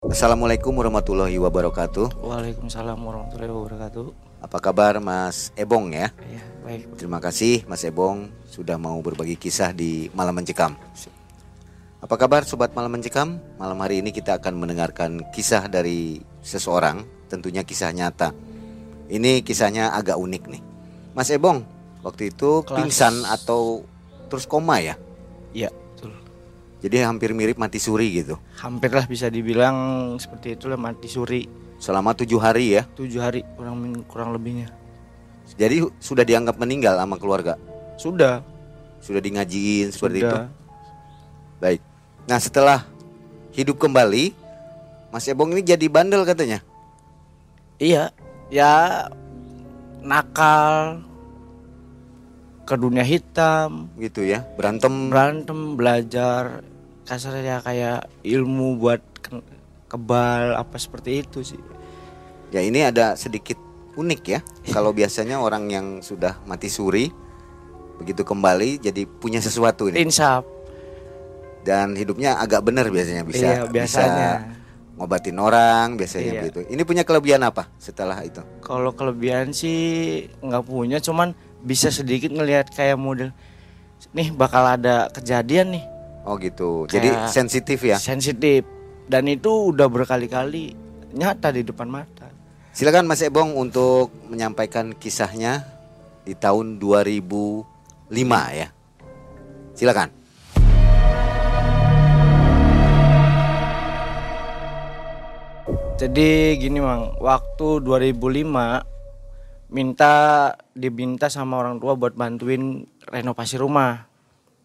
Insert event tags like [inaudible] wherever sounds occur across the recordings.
Assalamualaikum warahmatullahi wabarakatuh. Waalaikumsalam warahmatullahi wabarakatuh. Apa kabar Mas Ebong ya? Ya, baik. Terima kasih Mas Ebong sudah mau berbagi kisah di Malam Mencekam. Apa kabar Sobat Malam Mencekam? Malam hari ini kita akan mendengarkan kisah dari seseorang, tentunya kisah nyata. Ini kisahnya agak unik nih. Mas Ebong, waktu itu Kelas- pingsan atau terus koma ya? Iya. Jadi hampir mirip mati suri gitu. Hampirlah bisa dibilang seperti itulah mati suri Selama tujuh hari ya. tujuh hari kurang kurang lebihnya. Jadi sudah dianggap meninggal sama keluarga. Sudah, Sudah di ngajiin seperti itu. sudah. Baik. Nah setelah hidup kembali, Mas Ebong ini jadi bandel katanya. Iya, ya nakal ke dunia hitam, Gitu ya, berantem. berantem, belajar kasarnya kayak ilmu buat ke- kebal apa seperti itu sih. Ya ini ada sedikit unik ya. [laughs] Kalau biasanya orang yang sudah mati suri begitu kembali jadi punya sesuatu ini Insaf. dan hidupnya agak benar biasanya bisa iya, biasanya. bisa ngobatin orang biasanya Iya. begitu. Ini punya kelebihan apa setelah itu? Kalau kelebihan sih nggak punya, cuman bisa sedikit ngelihat kayak model nih bakal ada kejadian nih Oh gitu. Jadi sensitif ya. sensitif dan itu udah berkali-kali nyata di depan mata. Silakan Mas Ebong untuk menyampaikan kisahnya di tahun 2005 ya. Silakan. Jadi gini mang, waktu 2005 minta diminta sama orang tua buat bantuin renovasi rumah.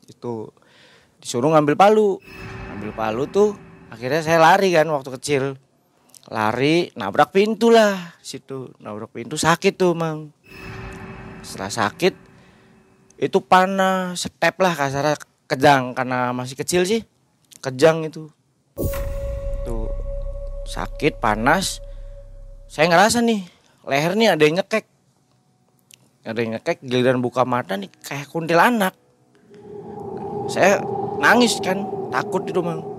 Itu disuruh ngambil palu. Ngambil palu tuh akhirnya saya lari kan waktu kecil. Lari nabrak pintu lah situ. Nabrak pintu sakit tuh mang. Setelah sakit itu panas, step lah kasarnya kejang karena masih kecil sih. Kejang itu. Tuh sakit panas saya ngerasa nih leher nih ada yang nyekek ada yang nyekek giliran buka mata nih kayak kuntilanak saya nangis kan takut itu mang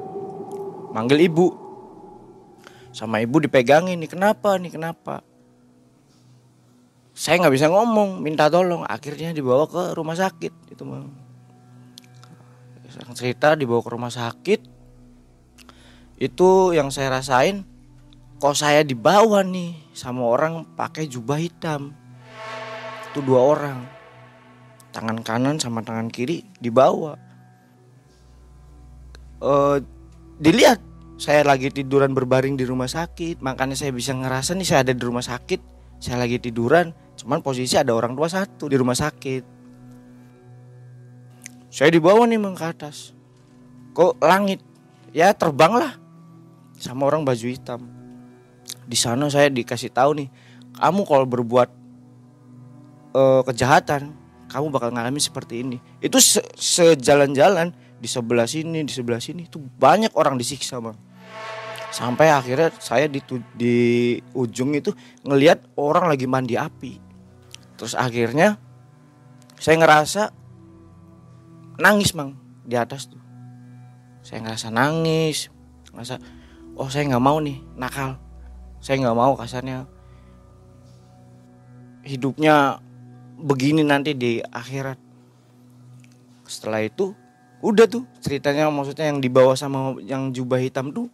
manggil ibu. Sama ibu dipegangin nih kenapa nih kenapa? Saya nggak bisa ngomong minta tolong. Akhirnya dibawa ke rumah sakit itu mang. Cerita dibawa ke rumah sakit. Itu yang saya rasain kok saya dibawa nih sama orang pakai jubah hitam. Itu dua orang. Tangan kanan sama tangan kiri dibawa eh dilihat saya lagi tiduran berbaring di rumah sakit makanya saya bisa ngerasa nih saya ada di rumah sakit saya lagi tiduran cuman posisi ada orang tua satu di rumah sakit saya dibawa nih Mang, ke atas kok langit ya terbang lah sama orang baju hitam. Di sana saya dikasih tahu nih, kamu kalau berbuat eh, kejahatan, kamu bakal ngalamin seperti ini. Itu se- sejalan-jalan di sebelah sini, di sebelah sini itu banyak orang disiksa, Bang. Sampai akhirnya saya di, di ujung itu ngelihat orang lagi mandi api. Terus akhirnya saya ngerasa nangis, Bang, di atas tuh. Saya ngerasa nangis, ngerasa oh saya nggak mau nih nakal saya nggak mau kasarnya hidupnya begini nanti di akhirat setelah itu udah tuh ceritanya maksudnya yang dibawa sama yang jubah hitam tuh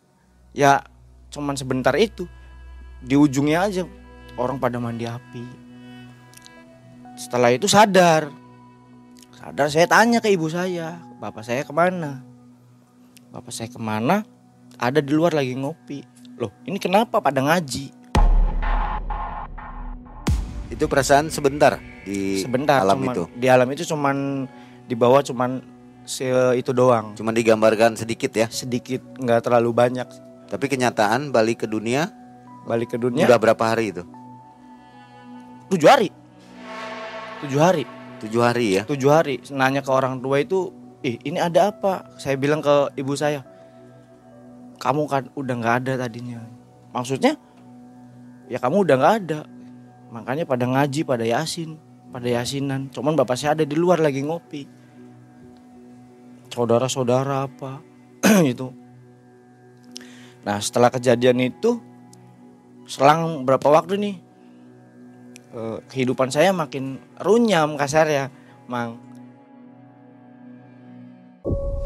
ya cuman sebentar itu di ujungnya aja orang pada mandi api setelah itu sadar sadar saya tanya ke ibu saya bapak saya ke mana bapak saya ke mana ada di luar lagi ngopi. Loh, ini kenapa pada ngaji? Itu perasaan sebentar di Sebentar alam cuman- itu. Di alam itu cuman di bawah cuman se itu doang. Cuma digambarkan sedikit ya. Sedikit, nggak terlalu banyak. Tapi kenyataan balik ke dunia Balik ke dunia udah berapa hari itu? tujuh hari. Tujuh hari, Tujuh hari ya. tujuh hari. Nanya ke orang tua itu, ih ini ada apa? Saya bilang ke ibu saya, kamu kan udah nggak ada tadinya. Maksudnya, ya kamu udah nggak ada. Makanya pada ngaji, pada yasin, pada yasinan. Cuman bapak saya ada di luar lagi ngopi. Saudara-saudara apa [clears throat] itu. Nah setelah kejadian itu selang berapa waktu nih eh, kehidupan saya makin runyam kasar ya, mang.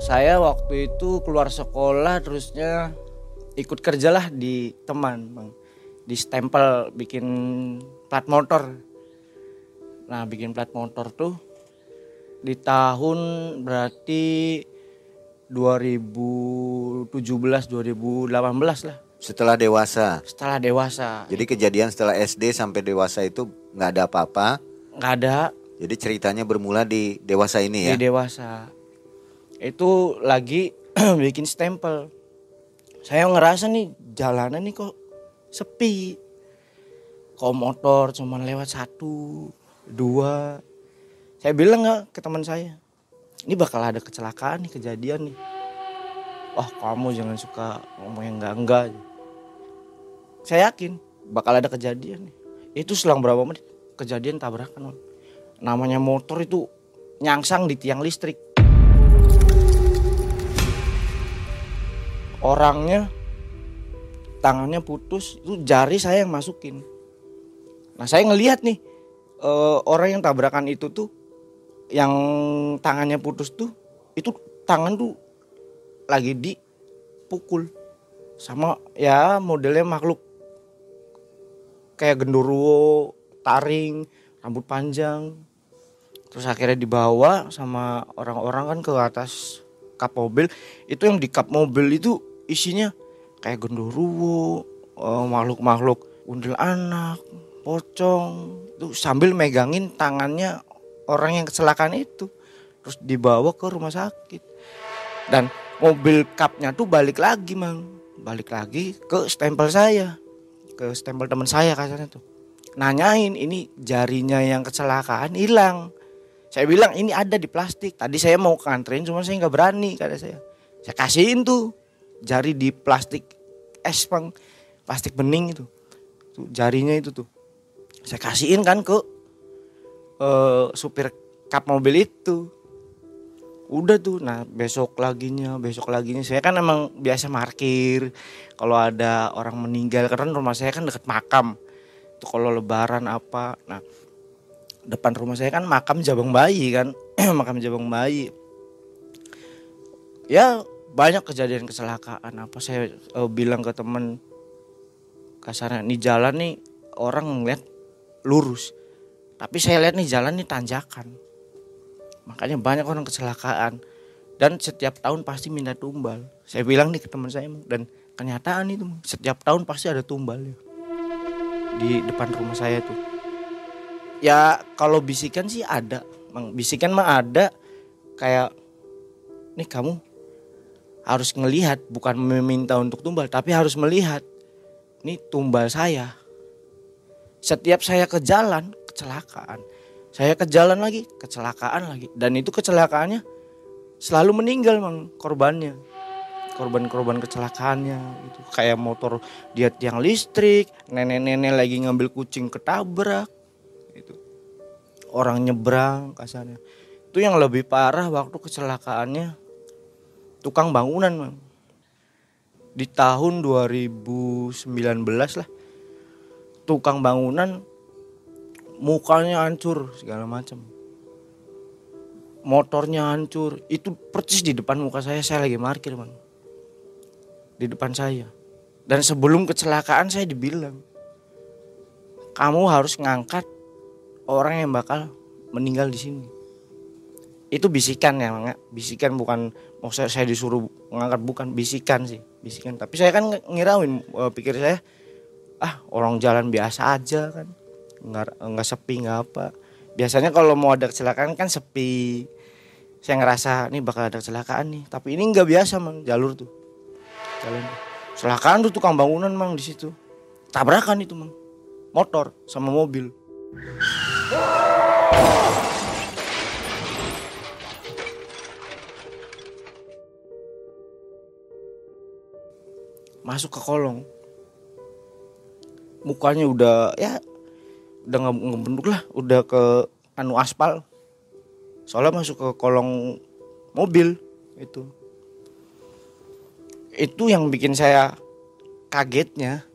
Saya waktu itu keluar sekolah terusnya ikut kerjalah di teman, bang, di stempel bikin plat motor. Nah bikin plat motor tuh di tahun berarti 2017 2018 lah. Setelah dewasa. setelah dewasa. Jadi kejadian setelah SD sampai dewasa itu nggak ada apa-apa. nggak ada. Jadi ceritanya bermula di dewasa ini ya. di dewasa. Itu lagi [clears throat] bikin stempel. Saya ngerasa nih jalanan nih kok sepi. Kok motor cuman lewat satu dua saya bilang nggak ke teman saya ini bakal ada kecelakaan nih kejadian nih. Wah kamu jangan suka ngomong yang enggak enggak. Saya yakin bakal ada kejadian nih. Itu selang berapa menit kejadian tabrakan namanya motor itu nyangsang di tiang listrik. Orangnya tangannya putus itu jari saya yang masukin. Nah saya ngelihat nih eh, orang yang tabrakan itu tuh yang tangannya putus tuh itu tangan tuh lagi dipukul. Sama ya modelnya makhluk. Kayak genderuwo taring rambut panjang. Terus akhirnya dibawa sama orang-orang kan ke atas kap mobil. Itu yang di kap mobil itu isinya kayak genderuwo eh, makhluk-makhluk undel anak pocong. Itu sambil megangin tangannya orang yang kecelakaan itu terus dibawa ke rumah sakit. Dan mobil kapnya tuh balik lagi mang. Balik lagi ke stempel saya ke stempel teman saya kasarnya tuh. Nanyain ini jarinya yang kecelakaan hilang. Saya bilang ini ada di plastik. Tadi saya mau nganterin cuma saya nggak berani kata saya. Saya kasihin tuh jari di plastik es bang plastik bening itu. Tuh jarinya itu tuh. Saya kasihin kan ke eh, supir kap mobil itu. Udah tuh nah besok laginya besok laginya. Saya kan emang biasa parkir. Kalau ada orang meninggal karena rumah saya kan deket makam. Tuh kalau lebaran apa nah depan rumah saya kan makam jabang bayi kan. [clears throat] Makam jabang bayi. Ya banyak kejadian kecelakaan. Apa saya eh, bilang ke temen kasarnya nih jalan nih orang ngeliat lurus tapi saya lihat nih jalan nih tanjakan. Makanya banyak orang kecelakaan. Dan setiap tahun pasti minta tumbal. Saya bilang nih ke teman saya dan kenyataan itu setiap tahun pasti ada tumbalnya di depan rumah saya tuh. Ya kalau bisikan sih ada bisikan mah ada. Kayak nih kamu harus ngelihat bukan meminta untuk tumbal tapi harus melihat. Nih tumbal saya. Setiap saya ke jalan kecelakaan. Saya ke jalan lagi kecelakaan lagi. Dan itu kecelakaannya selalu meninggal mang korbannya. Korban-korban kecelakaannya itu kayak motor dia tiang listrik nenek-nenek lagi ngambil kucing ketabrak itu orang nyebrang kasarnya itu yang lebih parah waktu kecelakaannya. Tukang bangunan mang. Di tahun 2019 lah tukang bangunan mukanya hancur segala macam motornya hancur. Itu persis di depan muka saya. Saya lagi parkir bang. Di depan saya. Dan sebelum kecelakaan saya dibilang kamu harus ngangkat orang yang bakal meninggal di sini. Itu bisikan ya Mang, ya. bisikan bukan mau saya, saya disuruh ngangkat bukan. Bisikan sih bisikan. Tapi saya kan ngirauin eh, pikir saya ah orang jalan biasa aja kan nggak nggak sepi nggak apa. Biasanya kalau mau ada kecelakaan kan sepi. Saya ngerasa nih bakal ada kecelakaan nih. Tapi ini nggak biasa mang jalur tuh. Jalan kecelakaan tuh tukang bangunan mang di situ. Tabrakan itu mang. Motor sama mobil. Masuk ke kolong. Mukanya udah ya udah nge- ngebentuk lah udah ke anu aspal. Soalnya masuk ke kolong mobil itu. Itu yang bikin saya kagetnya.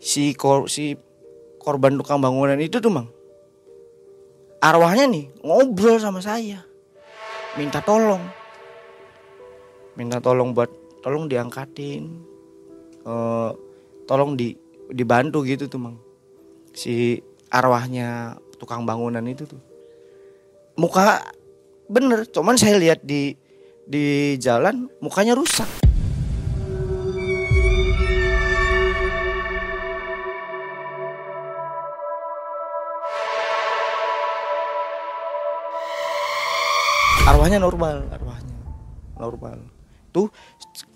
Si kor si korban tukang bangunan itu tuh mang. Arwahnya nih ngobrol sama saya. Minta tolong. Minta tolong buat tolong diangkatin. Eh tolong di dibantu gitu tuh mang si arwahnya tukang bangunan itu tuh. Muka bener cuman saya lihat di di jalan mukanya rusak. Arwahnya normal arwahnya normal. Tuh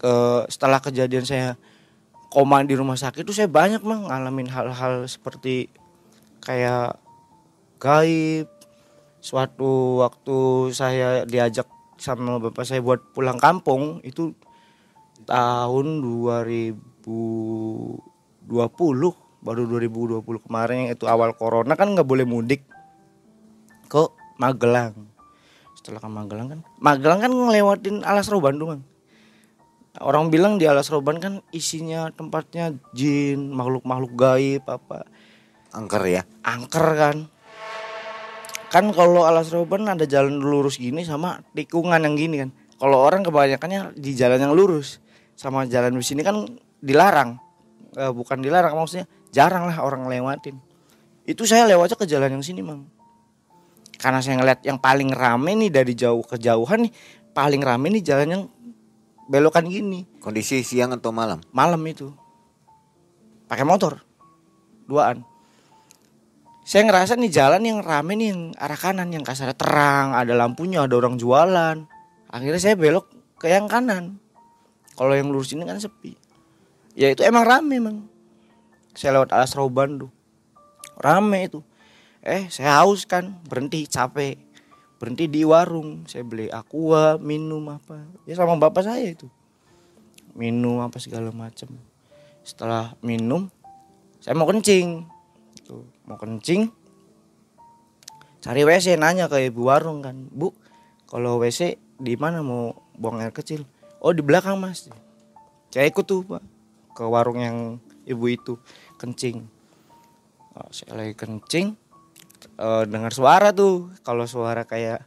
eh, setelah kejadian saya koma di rumah sakit tuh saya banyak mang ngalamin hal-hal seperti kayak gaib suatu waktu saya diajak sama bapak saya buat pulang kampung itu tahun 2020 baru 2020 kemarin itu awal corona kan nggak boleh mudik ke Magelang setelah ke Magelang kan Magelang kan ngelewatin Alas Roban tuh Bang. Orang bilang di Alas Roban kan isinya tempatnya jin makhluk-makhluk gaib apa. Angker ya. angker kan. Kan kalau alas roban ada jalan lurus gini sama tikungan yang gini kan. Kalau orang kebanyakannya di jalan yang lurus. Sama jalan di sini kan dilarang. Eh, bukan dilarang maksudnya jarang lah orang lewatin. Itu saya lewatnya ke jalan yang sini mang. Karena saya ngeliat yang paling rame nih dari jauh kejauhan nih paling rame nih jalan yang belokan gini. Kondisi siang atau malam? malam itu. Pakai motor. Duaan. Saya ngerasa nih jalan yang rame nih yang arah kanan yang kasarnya terang ada lampunya ada orang jualan. Akhirnya saya belok ke yang kanan. Kalau yang lurus ini kan sepi. Ya itu emang rame emang saya lewat alas roban tuh rame itu. Eh saya haus kan berhenti capek berhenti di warung saya beli aqua minum apa. Ya sama bapak saya itu. Minum apa segala macam. Setelah minum saya mau kencing. Tuh, mau kencing cari WC nanya ke ibu warung kan. Bu kalau WC di mana mau buang air kecil? Oh di belakang mas. Saya ikut tuh pak ke warung yang ibu itu kencing. Oh, saya lagi kencing eh, dengar suara tuh. Kalau suara kayak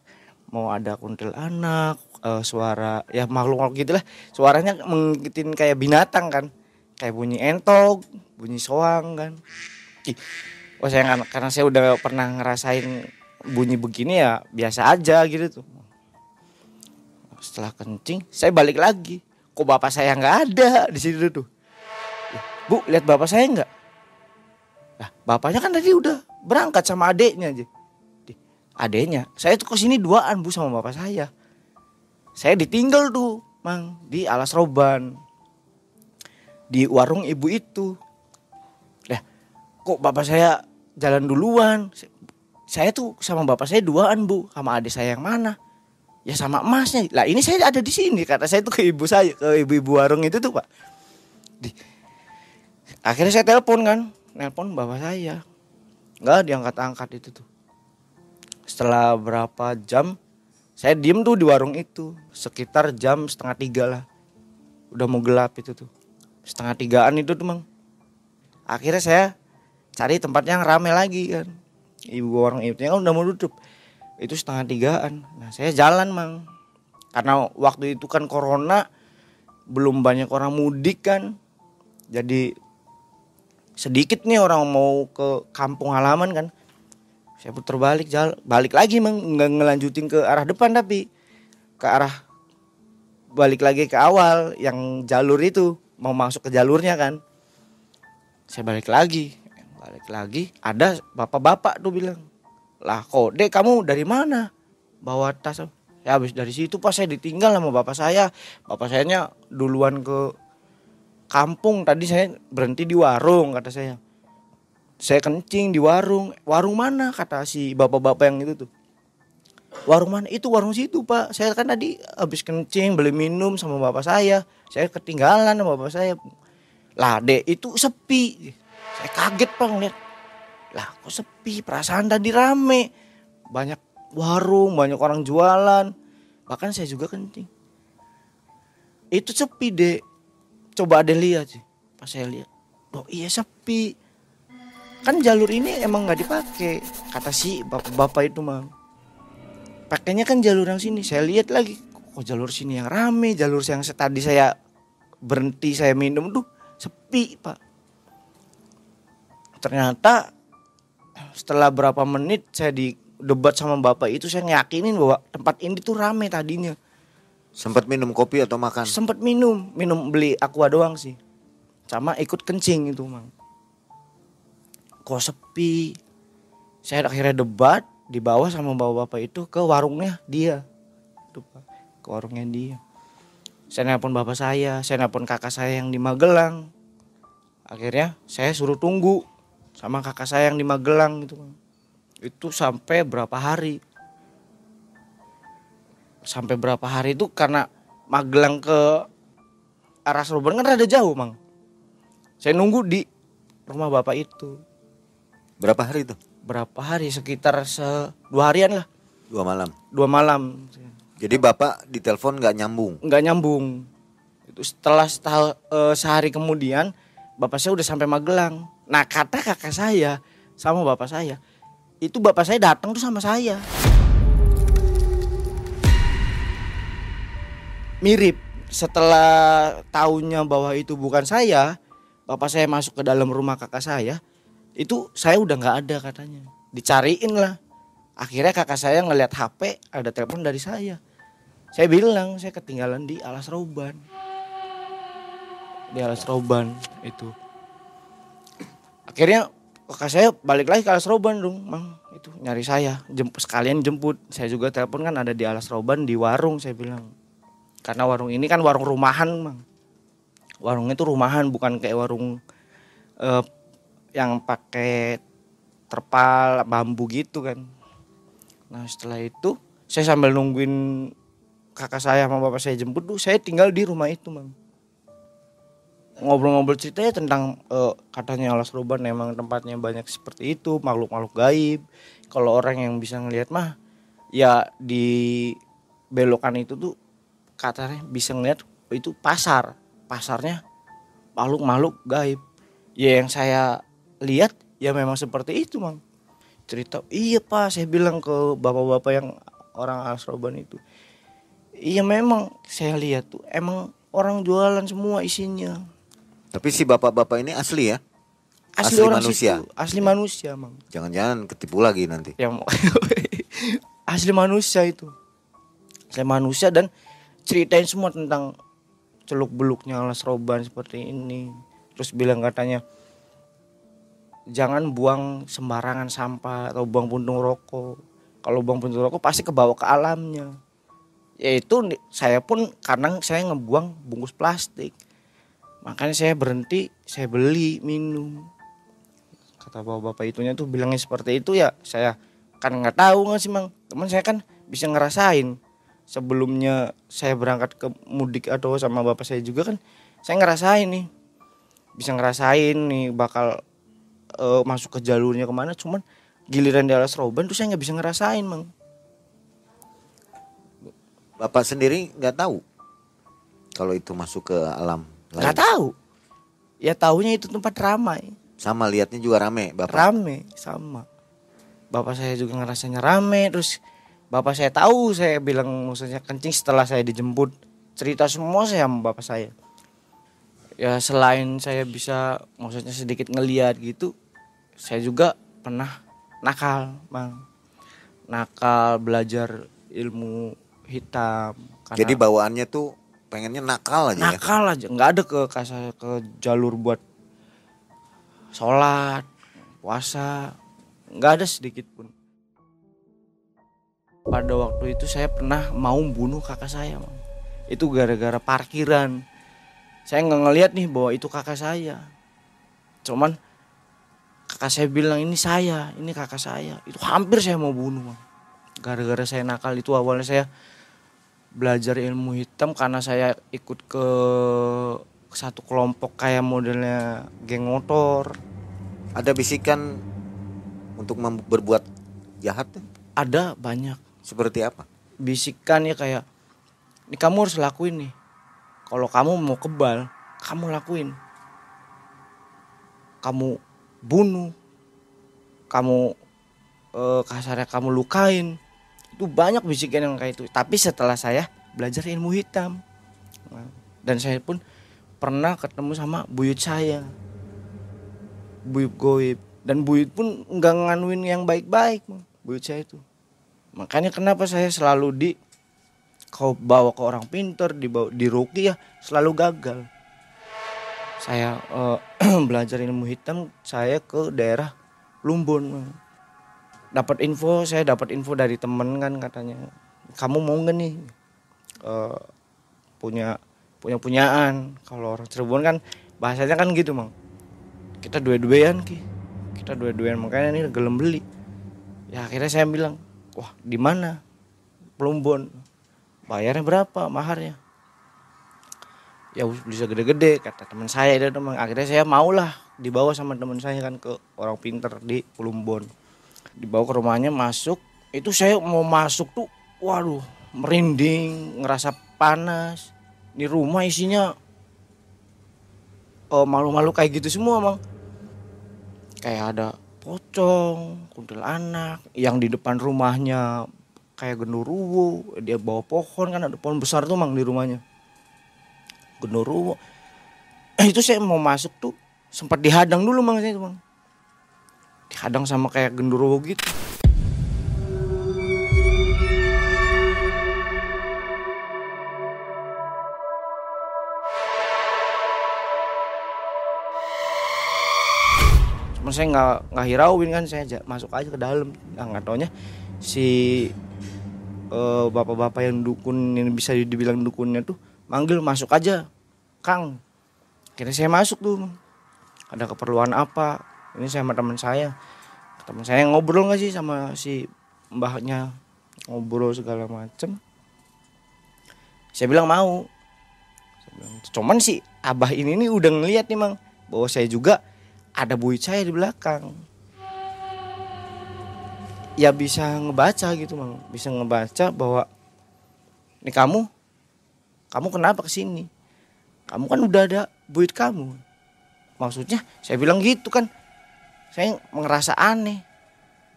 mau ada kuntil anak eh, suara ya makhluk makhluk gitulah. Suaranya mengikutin kayak binatang kan. Kayak bunyi entok bunyi soang kan. Ih, oh saya kan- karena saya udah pernah ngerasain bunyi begini ya biasa aja gitu tuh. Setelah kencing saya balik lagi. Kok bapak saya nggak ada di situ tuh? Bu lihat bapak saya nggak Lah, bapaknya kan tadi udah berangkat sama adeknya aja. Adeknya, saya tuh ke sini duaan bu sama bapak saya. Saya ditinggal tuh, mang di alas roban, di warung ibu itu. Lah, kok bapak saya jalan duluan? Saya tuh sama bapak saya duaan bu, sama adik saya yang mana? Ya sama emasnya. Lah ini saya ada di sini, kata saya tuh ke ibu saya, ke ibu-ibu warung itu tuh pak. Di- Akhirnya saya telepon kan, nelpon bapak saya. Nggak diangkat-angkat itu tuh. Setelah berapa jam saya diem tuh di warung itu. Sekitar jam setengah tiga lah. Udah mau gelap itu tuh. Setengah tigaan itu tuh mang. Akhirnya saya cari tempat yang rame lagi kan. Ibu warung itu kan udah mau tutup. Itu setengah tigaan. Nah saya jalan mang. Karena waktu itu kan corona belum banyak orang mudik kan. Jadi sedikit nih orang mau ke kampung halaman kan. Saya putar balik jalan balik lagi emang nggak ngelanjutin ke arah depan tapi ke arah balik lagi ke awal yang jalur itu. Mau masuk ke jalurnya kan. Saya balik lagi. Balik lagi ada bapak-bapak tuh bilang lah kok dek kamu dari mana? Bawa tas. Ya habis dari situ pas saya ditinggal sama bapak saya. Bapak sayanya duluan ke kampung tadi saya berhenti di warung kata saya. Saya kencing di warung. Warung mana? Kata si bapak-bapak yang itu tuh. Warung mana? Itu warung situ pak. Saya kan tadi habis kencing beli minum sama bapak saya. Saya ketinggalan sama bapak saya. Lah dek itu sepi. Saya kaget pak ngeliat. Lah kok sepi? Perasaan tadi rame. Banyak warung banyak orang jualan. Bahkan saya juga kencing. Itu sepi dek coba ada lihat sih. Pas saya lihat oh iya sepi. Kan jalur ini emang nggak dipakai kata si bapak-bapak itu mah. Pakainya kan jalur yang sini. Saya lihat lagi kok jalur sini yang rame jalur yang tadi saya berhenti saya minum. Tuh sepi pak. Ternyata setelah berapa menit saya di debat sama bapak itu saya ngeyakinin bahwa tempat ini tuh rame tadinya sempat minum kopi atau makan? Sempat minum. Minum beli aqua doang sih. Sama ikut kencing itu mang. Kok sepi? Saya akhirnya debat di bawah sama bapak-bapak itu ke warungnya dia. Ke warungnya dia. Saya nelpon bapak saya saya nelpon kakak saya yang di Magelang. Akhirnya saya suruh tunggu sama kakak saya yang di Magelang itu itu sampai berapa hari sampai berapa hari itu karena Magelang ke arah Serobon kan rada jauh mang saya nunggu di rumah bapak itu Berapa hari itu? Berapa hari? Sekitar se dua harian lah. Dua malam. Dua malam. Jadi bapak ditelepon nggak nyambung? Nggak nyambung. Itu setelah setahun, uh, sehari kemudian bapak saya udah sampai Magelang. Nah kata kakak saya sama bapak saya itu bapak saya datang tuh sama saya. Mirip. Setelah tahunya bahwa itu bukan saya, bapak saya masuk ke dalam rumah kakak saya itu saya udah nggak ada katanya. Dicariin lah. Akhirnya kakak saya ngeliat HP ada telepon dari saya. Saya bilang saya ketinggalan di alas roban. Di alas roban itu. Akhirnya kakak saya balik lagi ke alas roban dong mang itu nyari saya jemput sekalian jemput. Saya juga telepon kan ada di alas roban di warung saya bilang karena warung ini kan warung rumahan mang. Warungnya itu rumahan bukan kayak warung uh, yang pakai terpal bambu gitu kan. Nah setelah itu saya sambil nungguin kakak saya sama bapak saya jemput tuh saya tinggal di rumah itu mang. Ngobrol-ngobrol ceritanya tentang uh, katanya alas roban emang tempatnya banyak seperti itu makhluk-makhluk gaib. Kalau orang yang bisa ngelihat mah ya di belokan itu tuh katanya bisa ngelihat itu pasar. Pasarnya makhluk-makhluk gaib. Ya yang saya lihat ya memang seperti itu mang. Cerita iya pak saya bilang ke bapak-bapak yang orang asroban itu. Iya memang saya lihat tuh emang orang jualan semua isinya. Tapi si bapak-bapak ini asli ya? Asli, asli orang manusia. situ, asli manusia mang. Jangan-jangan ketipu lagi nanti. Yang [laughs] asli manusia itu. Saya manusia dan ceritain semua tentang celuk beluknya alas roban seperti ini terus bilang katanya jangan buang sembarangan sampah atau buang puntung rokok. Kalau buang puntung rokok pasti kebawa ke alamnya. Yaitu saya pun kadang saya ngebuang bungkus plastik. Makanya saya berhenti, saya beli minum. Kata bapak-bapak itunya tuh bilangnya seperti itu ya saya kan nggak tahu nggak sih mang. Teman saya kan bisa ngerasain sebelumnya saya berangkat ke mudik atau sama bapak saya juga kan saya ngerasain nih bisa ngerasain nih bakal uh, masuk ke jalurnya ke mana cuman giliran di alas roban tuh saya nggak bisa ngerasain mang. Bapak sendiri nggak tahu kalau itu masuk ke alam nggak tahu. Ya tahunya itu tempat ramai. Sama liatnya juga rame bapak. Rame sama. Bapak saya juga ngerasanya rame terus bapak saya tahu saya bilang maksudnya kencing setelah saya dijemput cerita semua saya sama bapak saya ya selain saya bisa maksudnya sedikit ngeliat gitu saya juga pernah nakal bang nakal belajar ilmu hitam karena jadi bawaannya tuh pengennya nakal aja ya? nakal ya? aja nggak ada ke kasar ke jalur buat sholat puasa nggak ada sedikit pun pada waktu itu saya pernah mau bunuh kakak saya bang. itu gara-gara parkiran. Saya nggak ngeliat nih bahwa itu kakak saya. Cuman kakak saya bilang ini saya ini kakak saya. Itu hampir saya mau bunuh gara-gara saya nakal itu awalnya saya belajar ilmu hitam karena saya ikut ke satu kelompok kayak modelnya geng motor. Ada bisikan untuk berbuat jahat? Ada banyak seperti apa? Bisikan ya kayak ini kamu harus lakuin nih. Kalau kamu mau kebal kamu lakuin. Kamu bunuh. Kamu eh, kasarnya kamu lukain. Itu banyak bisikan yang kayak itu. Tapi setelah saya belajar ilmu hitam. Nah, dan saya pun pernah ketemu sama buyut saya. Buyut goib. Dan buyut pun nggak nganuin yang baik-baik buyut saya itu makanya kenapa saya selalu di kau bawa ke orang pinter dibawa di ruki ya selalu gagal. Saya eh, [clears throat] belajar ilmu hitam saya ke daerah Lumbon Mang. dapat info saya dapat info dari temen kan katanya. Kamu mau nggak nih? Eh, punya punya punyaan. Kalau orang Cirebon kan bahasanya kan gitu mang. Kita dua-duaan ki. Kita dua-duaan makanya ini gelem beli. Ya akhirnya saya bilang wah di mana? Plumbon. Bayarnya berapa? Maharnya? Ya bisa gede-gede kata teman saya. Itu teman akhirnya saya maulah dibawa sama teman saya kan ke orang pinter di Plumbon. Dibawa ke rumahnya masuk. Itu saya mau masuk tuh waduh merinding ngerasa panas. Di rumah isinya oh, malu-malu kayak gitu semua mang. Kayak ada pocong kuntilanak yang di depan rumahnya kayak genderuwo dia bawa pohon kan ada pohon besar tuh mang di rumahnya. Genderuwo. Itu saya mau masuk tuh sempat dihadang dulu mang saya mang. Dihadang sama kayak genderuwo gitu saya nggak nggak hirauin kan saya masuk aja ke dalam. Nah nggak taunya si eh, bapak-bapak yang dukun yang bisa dibilang dukunnya tuh manggil masuk aja kang kira saya masuk tuh. Ada keperluan apa? Ini saya sama teman saya. Teman saya ngobrol nggak sih sama si mbahnya? Ngobrol segala macem. Saya bilang mau. Cuman si abah ini nih udah ngeliat nih mang bahwa saya juga ada buit saya di belakang. Ya bisa ngebaca gitu mang. Bisa ngebaca bahwa ini kamu kamu kenapa ke sini? Kamu kan udah ada buit kamu. Maksudnya saya bilang gitu kan. Saya ngerasa aneh.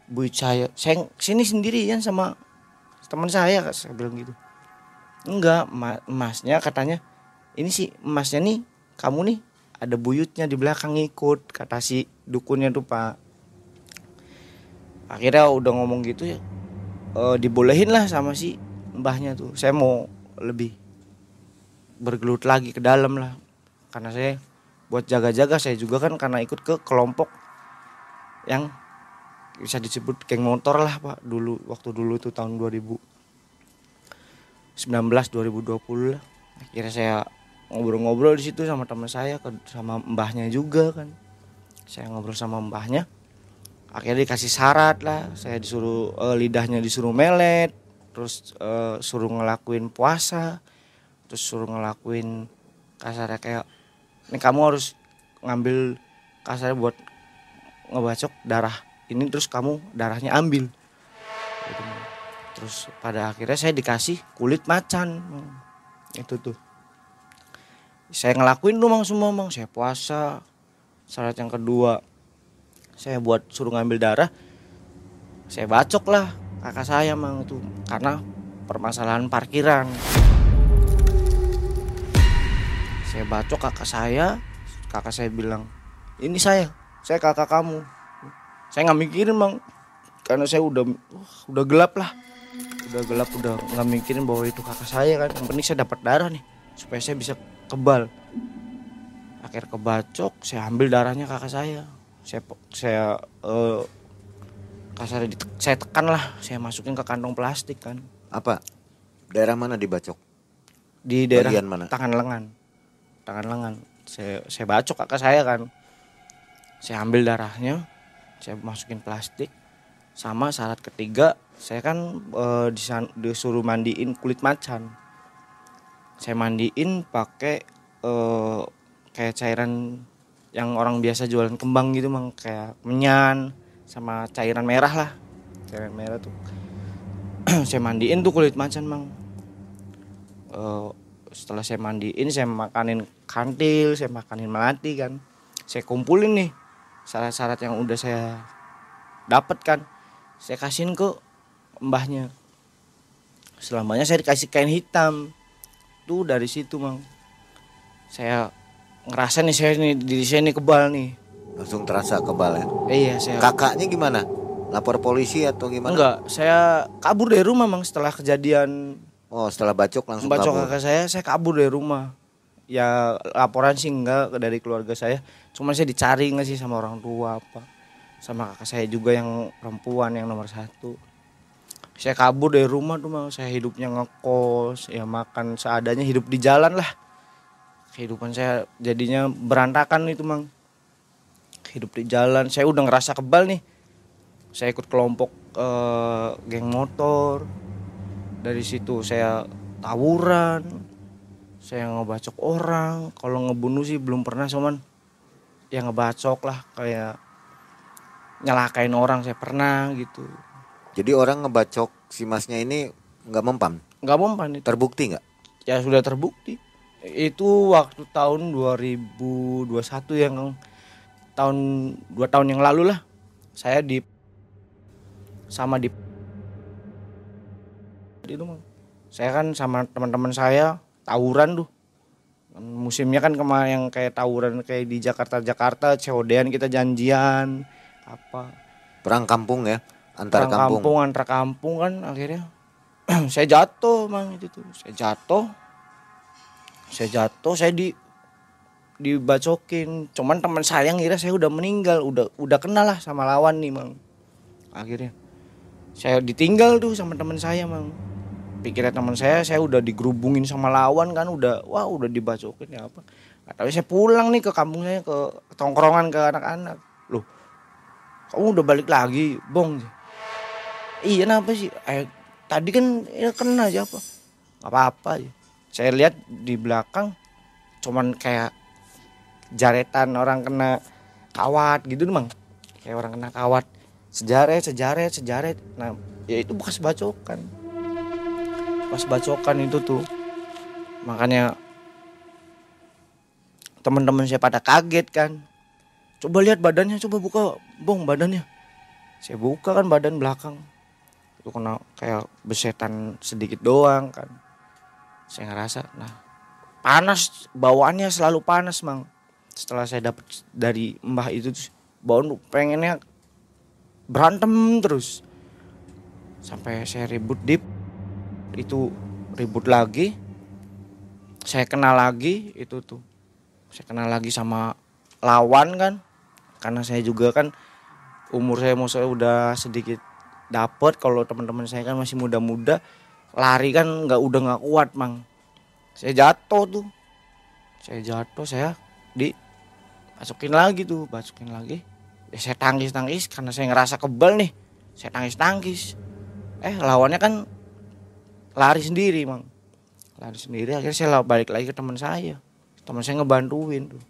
Buit saya saya sini sendirian sama teman saya saya bilang gitu. Enggak ma- emasnya katanya ini sih emasnya nih kamu nih ada buyutnya di belakang ngikut kata si dukunnya tuh pak. Akhirnya udah ngomong gitu ya eh, dibolehin lah sama si mbahnya tuh. Saya mau lebih bergelut lagi ke dalam lah. Karena saya buat jaga-jaga saya juga kan karena ikut ke kelompok yang bisa disebut geng motor lah pak. Dulu waktu dulu itu tahun 2019 2020 lah. Akhirnya saya ngobrol-ngobrol di situ sama teman saya sama mbahnya juga kan. Saya ngobrol sama mbahnya akhirnya dikasih syarat lah. Saya disuruh eh, lidahnya disuruh melet terus eh, suruh ngelakuin puasa terus suruh ngelakuin kasarnya kayak ini kamu harus ngambil kasarnya buat ngebacok darah ini terus kamu darahnya ambil. Gitu, terus pada akhirnya saya dikasih kulit macan. Itu tuh saya ngelakuin tuh mang semua mang. Saya puasa. Syarat yang kedua saya buat suruh ngambil darah saya bacok lah kakak saya mang itu karena permasalahan parkiran. Saya bacok kakak saya kakak saya bilang ini saya saya kakak kamu. Saya nggak mikirin mang karena saya udah wah, udah gelap lah. Udah gelap udah nggak mikirin bahwa itu kakak saya kan. Yang penting saya dapat darah nih supaya saya bisa kebal. Akhir kebacok saya ambil darahnya kakak saya. Saya saya eh, kasar dite- saya tekan lah. Saya masukin ke kantong plastik kan. Apa? Daerah mana dibacok? di daerah Bagian mana? tangan lengan. Tangan lengan. Saya saya bacok kakak saya kan. Saya ambil darahnya saya masukin plastik. Sama syarat ketiga saya kan disan- disuruh mandiin kulit macan saya mandiin pakai eh, kayak cairan yang orang biasa jualan kembang gitu mang. Kayak menyan sama cairan merah lah. Cairan merah tuh. [clears throat] Saya mandiin tuh kulit macan mang. Eh, setelah saya mandiin saya makanin kantil saya makanin melati kan. Saya kumpulin nih syarat-syarat yang udah saya dapatkan saya kasihin ke mbahnya. Selamanya saya dikasih kain hitam tuh dari situ mang saya ngerasa nih saya nih diri saya nih kebal nih Langsung terasa kebal ya. iya saya Kakaknya gimana? Lapor polisi atau gimana? enggak saya kabur dari rumah mang setelah kejadian Oh, setelah bacok langsung Bacok kabur. kakak saya, saya kabur dari rumah. Ya laporan sih enggak dari keluarga saya. Cuma saya dicari nggak sih sama orang tua apa. Sama kakak saya juga yang perempuan yang nomor satu. Saya kabur dari rumah tuh mau saya hidupnya ngekos, ya makan seadanya hidup di jalan lah. Kehidupan saya jadinya berantakan itu mang. Hidup di jalan, saya udah ngerasa kebal nih. Saya ikut kelompok eh, geng motor, dari situ saya tawuran. Saya ngebacok orang. Kalau ngebunuh sih belum pernah cuman ya ngebacok lah kayak nyelakain orang. Saya pernah gitu Jadi orang ngebacok si masnya ini nggak mempan. nggak mempan itu Terbukti nggak? ya sudah terbukti itu waktu tahun 2021 yang tahun dua tahun yang lalu lah saya di sama di itu Mang. saya kan sama teman-teman saya tawuran tuh musimnya kan kemarin yang kayak tawuran kayak di Jakarta Jakarta COD-an kita janjian apa Perang kampung ya, antar kampung. kampung antar kampung kan akhirnya. [clears throat] Saya jatuh mang itu tuh. Saya jatuh. Saya jatuh saya di dibacokin. Cuman teman saya ngira saya udah meninggal. Udah udah kenal lah sama lawan nih mang. Akhirnya. Saya ditinggal tuh sama teman saya mang. Pikirnya teman saya saya udah digerubungin sama lawan kan udah wah udah dibacokin ya apa. Tahu saya pulang nih ke kampung saya ke tongkrongan ke anak-anak. Loh kamu udah balik lagi bong iya kenapa sih? Eh, tadi kan ya kena aja apa? Nggak apa-apa aja. Saya lihat di belakang cuman kayak jaretan orang kena kawat gitu mang. Kayak orang kena kawat. Sejaret sejaret sejaret. Nah ya itu bekas bacokan. Bekas bacokan itu tuh. Makanya teman-teman saya pada kaget kan. Coba lihat badannya coba buka bong badannya. Saya buka kan badan belakang itu kena kayak besetan sedikit doang kan. Saya ngerasa nah panas bawaannya selalu panas mang. Setelah saya dapat dari mbah itu bawaan pengennya berantem terus. Sampai saya ribut dip itu ribut lagi. Saya kenal lagi itu tuh. Saya kenal lagi sama lawan kan. Karena saya juga kan umur saya mau saya udah sedikit dapet. Kalau teman-teman saya kan masih muda-muda lari kan nggak udah nggak kuat mang. Saya jatuh tuh. Saya jatuh saya di masukin lagi tuh masukin lagi. Ya saya tangis tangis karena saya ngerasa kebal nih. Saya tangis tangis eh lawannya kan lari sendiri mang. Lari sendiri akhirnya saya balik lagi ke teman saya. Teman saya ngebantuin tuh.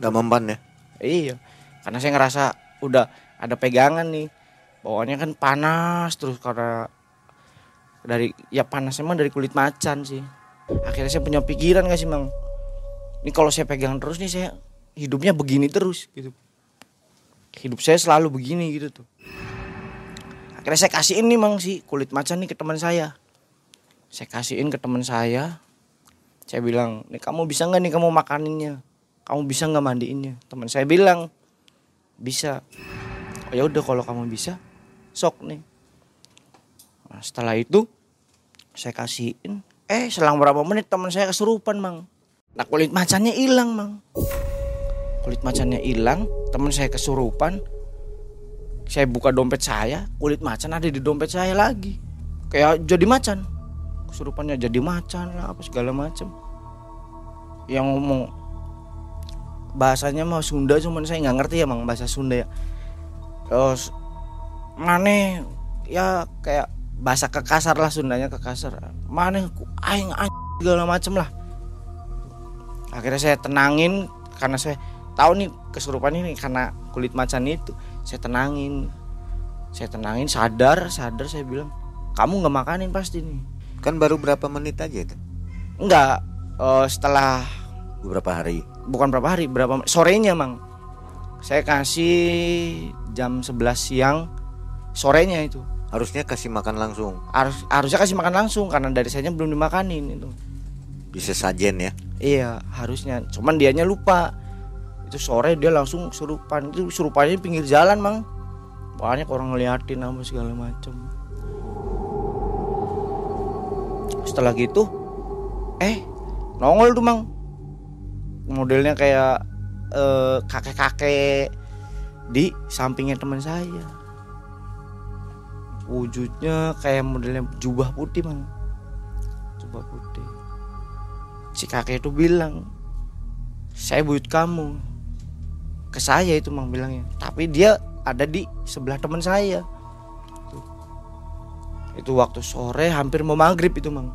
Udah mempan ya. Iya, karena saya ngerasa udah ada pegangan nih. Bawaannya kan panas terus karena dari ya panasnya emang dari kulit macan sih. Akhirnya saya punya pikiran gak sih, Mang? Ini kalau saya pegang terus nih saya hidupnya begini terus gitu. Hidup saya selalu begini gitu tuh. Akhirnya saya kasihin nih, Mang, si kulit macan nih ke teman saya. Saya kasihin ke teman saya. Saya bilang, "Nih kamu bisa nggak nih kamu makaninnya?" kamu bisa nggak mandiinnya teman saya bilang bisa oh, ya udah kalau kamu bisa sok nih. Nah, setelah itu saya kasihin. Eh selang berapa menit teman saya kesurupan mang? Nah kulit macannya hilang mang. Kulit macannya hilang teman saya kesurupan. Saya buka dompet saya kulit macan ada di dompet saya lagi. Kayak jadi macan. Kesurupannya jadi macan lah apa segala macam yang ngomong bahasanya mah Sunda cuman saya nggak ngerti ya mang bahasa Sunda ya. Terus mana ya kayak bahasa kekasar lah Sundanya kekasar mana aing aing segala macem lah. Akhirnya saya tenangin karena saya tahu nih kesurupan ini karena kulit macan itu saya tenangin. Saya tenangin sadar sadar saya bilang kamu nggak makanin pasti nih. Kan baru berapa menit aja itu? enggak eh, setelah Beberapa hari. bukan berapa hari berapa sorenya mang. Saya kasih jam 11 siang sorenya itu. Harusnya kasih makan langsung. harus harusnya kasih makan langsung karena dari saya belum dimakanin itu. Bisa sajen ya. iya harusnya. Cuman dianya lupa. Itu sore dia langsung surupan. Itu surupannya di pinggir jalan mang. Banyak orang ngeliatin apa segala macem. Setelah gitu eh nongol tuh mang. Modelnya kayak eh, kakek-kakek di sampingnya teman saya wujudnya kayak modelnya jubah putih mang. Jubah putih. Si kakek itu bilang saya buyut kamu. Ke saya itu mang bilangnya. Tapi dia ada di sebelah teman saya. Itu waktu sore hampir mau maghrib itu mang.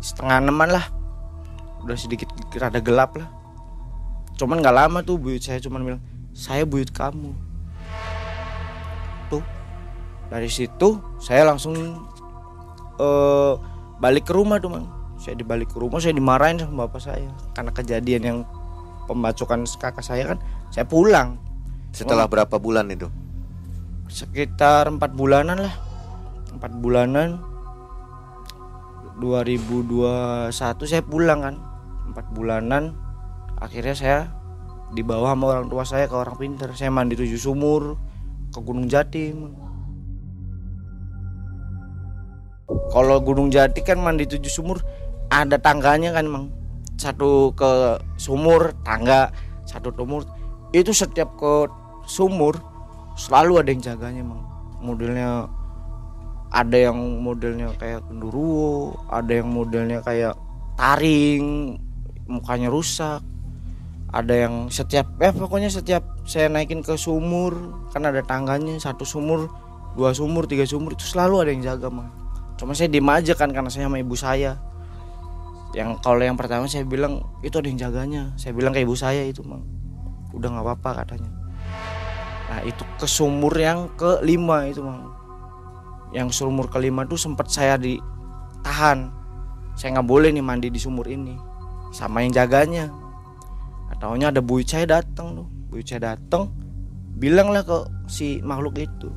Setengah enaman lah. Udah sedikit rada gelap lah. Cuman nggak lama tuh buyut saya cuman bilang saya buyut kamu. Tuh dari situ saya langsung eh balik ke rumah tuh mang. Saya dibalik ke rumah saya dimarahin sama bapak saya. Karena kejadian yang pembacokan kakak saya kan saya pulang. Setelah berapa bulan itu? sekitar empat bulanan lah. Empat bulanan. 2021 saya pulang kan. Empat bulanan. Akhirnya saya dibawa sama orang tua saya ke orang pinter saya mandi tujuh sumur ke Gunung Jati kalau Gunung Jati kan mandi tujuh sumur ada tangganya kan emang satu ke sumur tangga satu sumur. Itu setiap ke sumur selalu ada yang jaganya emang modelnya ada yang modelnya kayak genderuwo ada yang modelnya kayak taring mukanya rusak. Ada yang setiap eh pokoknya setiap saya naikin ke sumur kan ada tangganya satu sumur dua sumur tiga sumur itu selalu ada yang jaga mah cuma saya diem aja kan karena saya sama ibu saya. Yang kalau yang pertama saya bilang itu ada yang jaganya. Saya bilang ke ibu saya itu mang udah nggak apa-apa katanya. Nah itu ke sumur yang kelima itu mang. Yang sumur kelima tuh sempat saya ditahan. Saya nggak boleh nih mandi di sumur ini. Sama yang jaganya. Ataunya ada buyut saya datang tuh. Saya datang bilanglah ke si makhluk itu.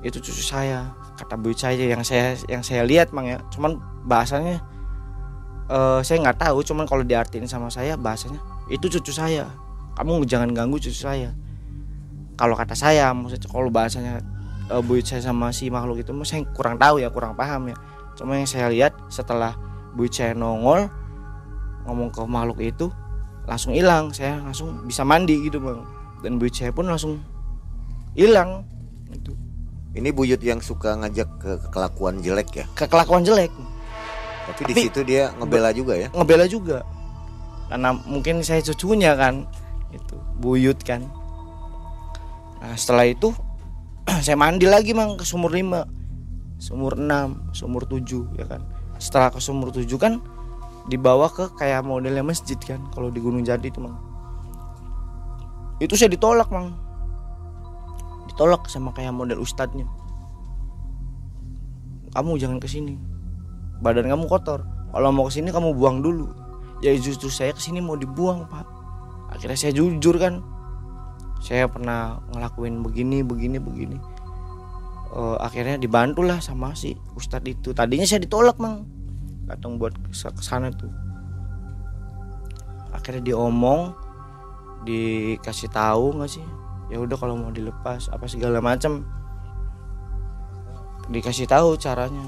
Itu cucu saya kata buyut saya yang saya yang saya lihat mang ya. Cuman bahasanya eh, saya nggak tahu. Cuman kalau diartiin sama saya bahasanya itu cucu saya. Kamu jangan ganggu cucu saya. Kalau kata saya maksudnya kalau bahasanya eh, buyut saya sama si makhluk itu saya kurang tahu ya kurang paham ya. Cuma yang saya lihat setelah saya nongol ngomong ke makhluk itu langsung hilang. Saya langsung bisa mandi gitu bang dan saya pun langsung hilang itu Ini buyut yang suka ngajak ke kelakuan jelek ya. kekelakuan jelek. Tapi, di Tapi- situ dia ngebela juga ya. ngebela juga. Karena mungkin saya cucunya kan itu buyut kan. Nah setelah itu [clears throat] saya mandi lagi mang ke sumur 5 sumur 6 sumur 7 ya kan. Setelah ke sumur 7 kan dibawa ke kayak modelnya masjid kan kalau di Gunung Jati itu mang. Itu saya ditolak mang ditolak sama kayak model ustadznya. Kamu jangan ke sini badan kamu kotor. Kalau mau ke sini kamu buang dulu. Ya justru saya ke sini mau dibuang pak. Akhirnya saya jujur kan. Saya pernah ngelakuin begini begini begini. Eh, akhirnya dibantulah sama si ustadz itu. Tadinya saya ditolak mang. Datang buat ke sana tuh. Akhirnya diomong dikasih tahu nggak sih ya udah kalau mau dilepas apa segala macam dikasih tahu caranya.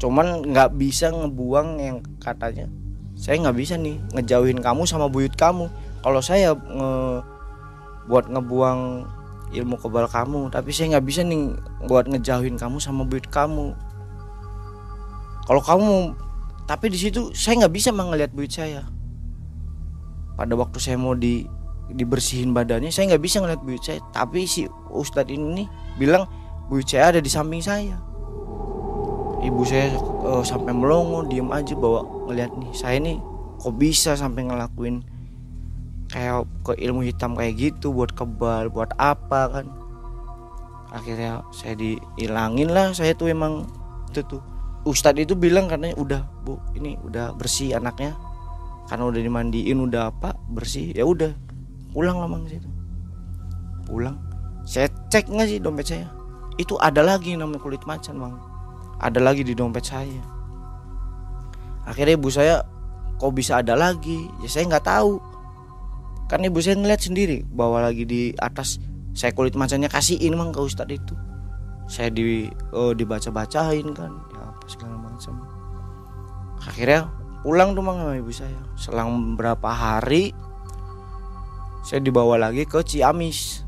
Cuman nggak bisa ngebuang yang katanya. Saya nggak bisa nih ngejauhin kamu sama buyut kamu. Kalau saya nge buat ngebuang ilmu kebal kamu tapi saya nggak bisa nih buat ngejauhin kamu sama buyut kamu. Kalau kamu tapi di situ saya nggak bisa mah ngelihat buyut saya. Pada waktu saya mau di dibersihin badannya saya nggak bisa ngeliat buyut saya. Tapi si ustadz ini bilang buyut saya ada di samping saya. Ibu saya eh, sampai melongo diem aja bawa ngeliat nih. Saya nih kok bisa sampai ngelakuin kayak ke ilmu hitam kayak gitu buat kebal buat apa kan. Akhirnya saya dihilangin lah saya tuh emang itu tuh. Ustadz itu bilang katanya udah bu ini udah bersih anaknya. Karena udah dimandiin udah apa bersih. Ya udah pulang lah mang situ. Pulang. Saya cek nggak sih dompet saya? Itu ada lagi namanya kulit macan bang ada lagi di dompet saya. Akhirnya ibu saya kok bisa ada lagi? Ya saya nggak tahu. Kan ibu saya ngeliat sendiri bahwa lagi di atas. Saya kulit macannya kasihin mang ke ustadz itu. Saya di oh, dibaca bacain kan ya apa segala macam. Akhirnya pulang tuh mang sama ibu saya. Selang berapa hari saya dibawa lagi ke Ciamis.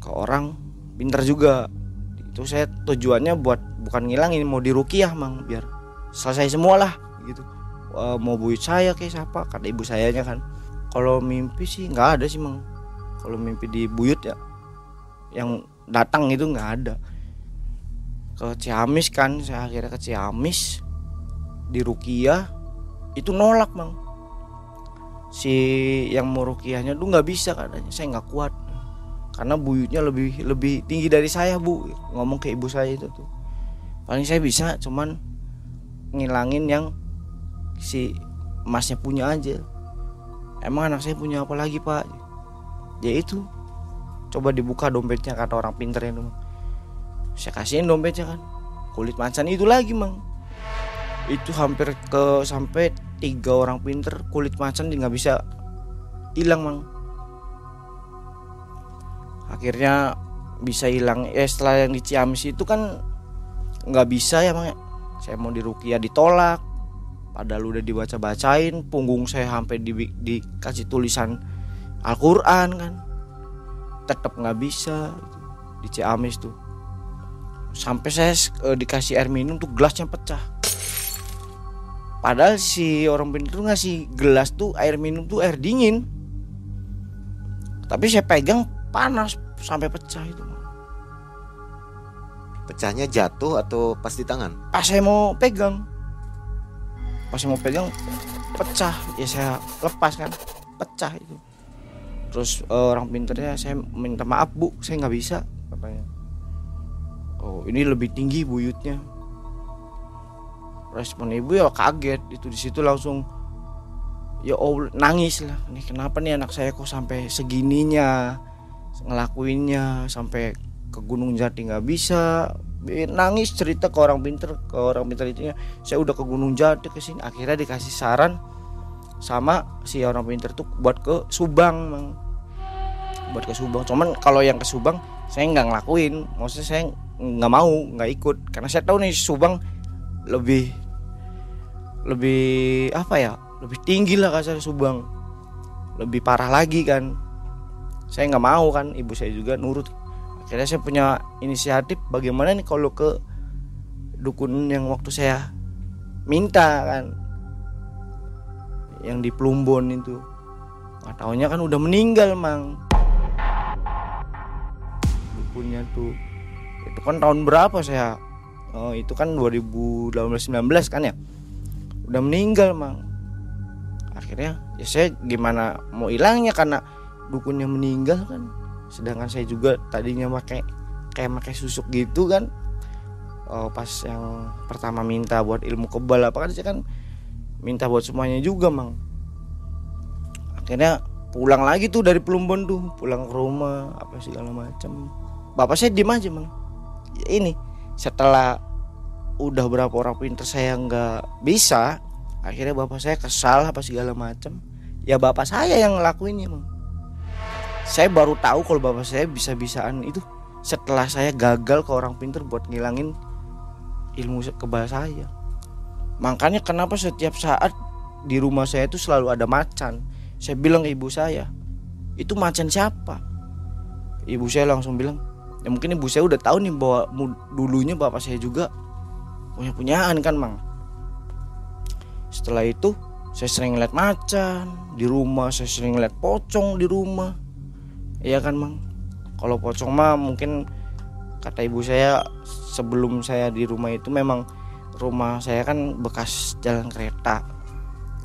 Ke orang pinter juga. Itu saya tujuannya buat bukan ngilangin mau dirukiah mang biar selesai semua lah gitu. E, mau buyut saya kayak siapa? Kata ibu sayanya kan. Kalau mimpi sih nggak ada sih mang. Kalau mimpi di buyut ya yang datang itu nggak ada. Ke Ciamis kan saya akhirnya ke Ciamis di Rukia itu nolak mang si yang mau rukiahnya tuh nggak bisa katanya. Saya nggak kuat. Karena buyutnya lebih lebih tinggi dari saya bu. Ngomong ke ibu saya itu tuh. Paling saya bisa cuman ngilangin yang si emasnya punya aja. Emang anak saya punya apa lagi pak? Ya itu. Coba dibuka dompetnya kata orang pinter itu saya kasihin dompetnya kan. Kulit macan itu lagi mang. Itu hampir ke sampai tiga orang pinter kulit macan nggak bisa hilang mang. Akhirnya bisa hilang. Eh setelah yang di Ciamis itu kan nggak bisa ya mang saya mau di Rukia ditolak padahal udah dibaca bacain punggung saya sampai di, dikasih tulisan Al-Quran kan. Tetap nggak bisa gitu, di Ciamis tuh. Sampai saya e, dikasih air minum tuh gelasnya pecah padahal si orang pintar tuh ngasih gelas tuh air minum tuh air dingin. Tapi saya pegang panas sampai pecah itu pecahnya jatuh atau pas di tangan? Pas saya mau pegang. Pas saya mau pegang pecah. Ya saya lepas kan pecah itu. Terus uh, orang pinternya saya minta maaf bu saya nggak bisa katanya. Oh ini lebih tinggi buyutnya respon ibu ya kaget. Itu di situ langsung ya oh nangis lah. Ini kenapa nih anak saya kok sampai segininya ngelakuinnya sampai ke Gunung Jati nggak bisa? Nangis cerita ke orang pinter ke orang pinter itu saya udah ke Gunung Jati ke sini. Akhirnya dikasih saran sama si orang pinter tuh buat ke Subang mang. buat ke Subang. Cuman kalau yang ke Subang saya nggak ngelakuin. Maksudnya saya nggak mau nggak ikut. Karena saya tahu nih Subang lebih lebih apa ya lebih tinggi lah kasar Subang. Lebih parah lagi kan. Saya nggak mau kan ibu saya juga nurut. Akhirnya saya punya inisiatif bagaimana nih kalau ke dukun yang waktu saya minta kan. Yang di Plumbon itu. Nggak taunya kan udah meninggal mang. Dukunnya tuh itu kan tahun berapa saya oh, itu kan 2018 19 kan ya? Udah meninggal mang. Akhirnya ya saya gimana mau hilangnya karena dukunnya meninggal kan? Sedangkan saya juga tadinya pakai kayak pakai susuk gitu kan? Oh, pas yang pertama minta buat ilmu kebal apa kan saya kan? Minta buat semuanya juga mang. Akhirnya pulang lagi tuh dari Plumbon tuh pulang ke rumah apa segala macam. Bapak saya diem aja mang. Ini setelah udah berapa orang pinter saya nggak bisa akhirnya bapak saya kesal apa segala macam ya bapak saya yang ngelakuinnya mang saya baru tahu kalau bapak saya bisa-bisaan itu setelah saya gagal ke orang pinter buat ngilangin ilmu kebal saya. Makanya kenapa setiap saat di rumah saya itu selalu ada macan. Saya bilang ke ibu saya itu macan siapa? Ibu saya langsung bilang ya mungkin ibu saya udah tahu nih bahwa dulunya bapak saya juga punya punyaan kan mang. Setelah itu saya sering lihat macan di rumah saya sering lihat pocong di rumah. Iya kan mang? Kalau pocong mah mungkin kata ibu saya sebelum saya di rumah itu memang rumah saya kan bekas jalan kereta.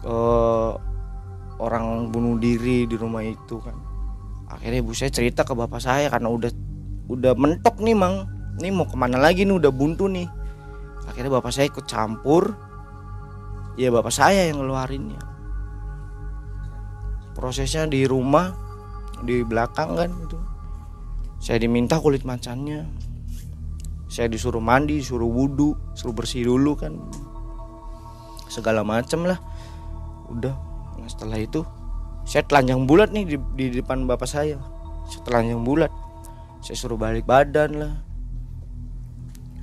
Uh, orang bunuh diri di rumah itu kan. Akhirnya ibu saya cerita ke bapak saya karena udah udah mentok nih mang. Ini mau ke mana lagi nih? Udah buntu nih. Akhirnya bapak saya ikut campur. Ya bapak saya yang ngeluarinnya prosesnya di rumah di belakang kan itu saya diminta kulit macannya. Saya disuruh mandi disuruh wudhu suruh bersih dulu kan. Segala macem lah. Udah nah, setelah itu saya telanjang bulat nih di, di depan bapak saya. Saya telanjang bulat saya suruh balik badan lah.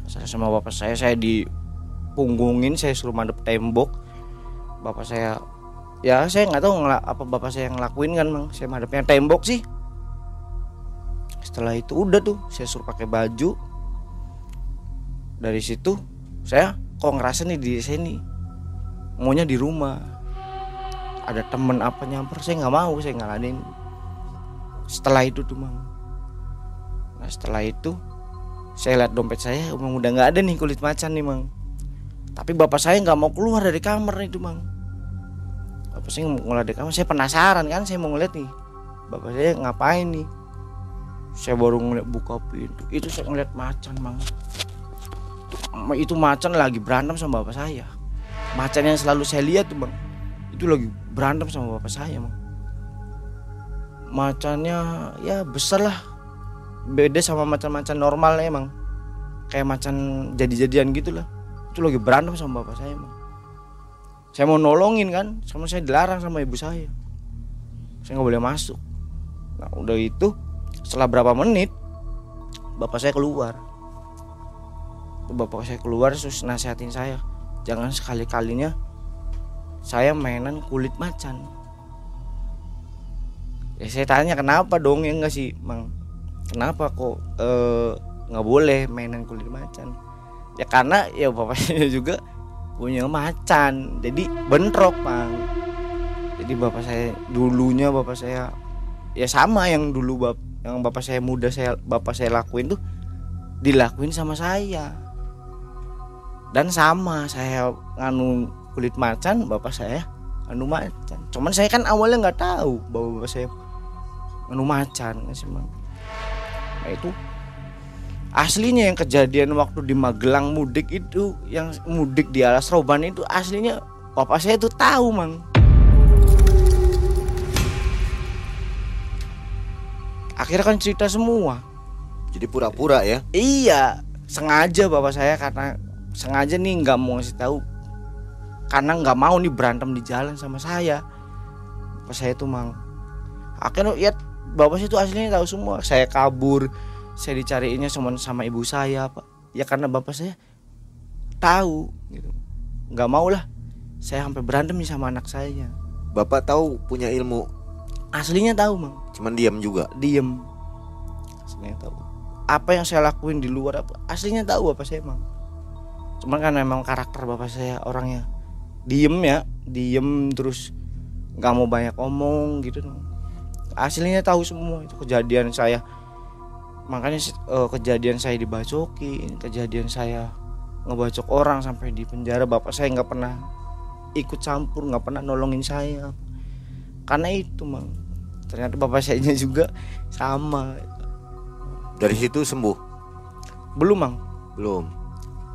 Saya sama bapak saya saya dipunggungin saya suruh madep tembok. Bapak saya ya saya nggak tahu ngela- apa bapak saya yang ngelakuin kan bang saya madepnya tembok sih. Setelah itu udah tuh saya suruh pakai baju. Dari situ saya kok ngerasa nih di sini maunya di rumah. Ada temen apa nyamper? Saya nggak mau saya ngalahin. Setelah itu tuh mang nah setelah itu saya lihat dompet saya emang udah nggak ada nih kulit macan nih mang. Tapi bapak saya nggak mau keluar dari kamar nih tuh mang. Bapak saya mau keluar dari kamar. Saya penasaran kan saya mau ngeliat nih bapak saya ngapain nih? Saya baru ngeliat buka pintu. Itu saya ngeliat macan mang. Ma- itu macan lagi berantem sama bapak saya. Macan yang selalu saya lihat tuh bang itu lagi berantem sama bapak saya bang macannya ya besar lah beda sama macan-macan normal ya emang kayak macan jadi-jadian gitu lah. Itu lagi berantem sama bapak saya bang saya mau nolongin kan sama saya dilarang sama ibu saya. Saya nggak boleh masuk. Nah udah itu setelah berapa menit bapak saya keluar. Bapak saya keluar terus nasihatin saya. Jangan sekali kalinya saya mainan kulit macan. Ya saya tanya kenapa dong? Ya enggak sih mang kenapa kok eh, nggak boleh mainan kulit macan? Ya karena ya bapaknya [laughs] juga punya macan jadi bentrok bang jadi bapak saya dulunya bapak saya ya sama yang dulu bap yang bapak saya muda saya bapak saya lakuin tuh dilakuin sama saya. Dan sama saya nganu kulit macan bapak saya anu macan. Cuman saya kan awalnya nggak tahu bahwa bapak saya anu macan sih Bang. Nah itu aslinya yang kejadian waktu di Magelang mudik itu yang mudik di alas roban itu aslinya bapak saya tuh tahu mang akhirnya kan cerita semua Jadi pura-pura ya. Iya, sengaja bapak saya karena sengaja nih nggak mau ngasih tahu karena nggak mau nih berantem di jalan sama saya. Bapak saya tuh mang. Akhirnya ya bapak saya tuh aslinya tahu semua. Saya kabur, saya dicariinnya sama sama ibu saya pak. Ya karena bapak saya tahu gitu. Nggak mau lah. Saya sampai berantem nih sama anak saya. Bapak tahu punya ilmu, Aslinya tahu mang. cuman diam juga. diem aslinya tahu apa yang saya lakuin di luar apa aslinya tahu apa saya emang cuman kan memang karakter bapak saya orangnya diem ya diem terus nggak mau banyak omong gitu aslinya tahu semua itu kejadian saya. Makanya eh, kejadian saya dibacokin kejadian saya ngebacok orang sampai di penjara bapak saya nggak pernah ikut campur nggak pernah nolongin saya. Karena itu mang. Ternyata bapak saya [laughs] juga sama. Dari situ sembuh. belum mang. Belum.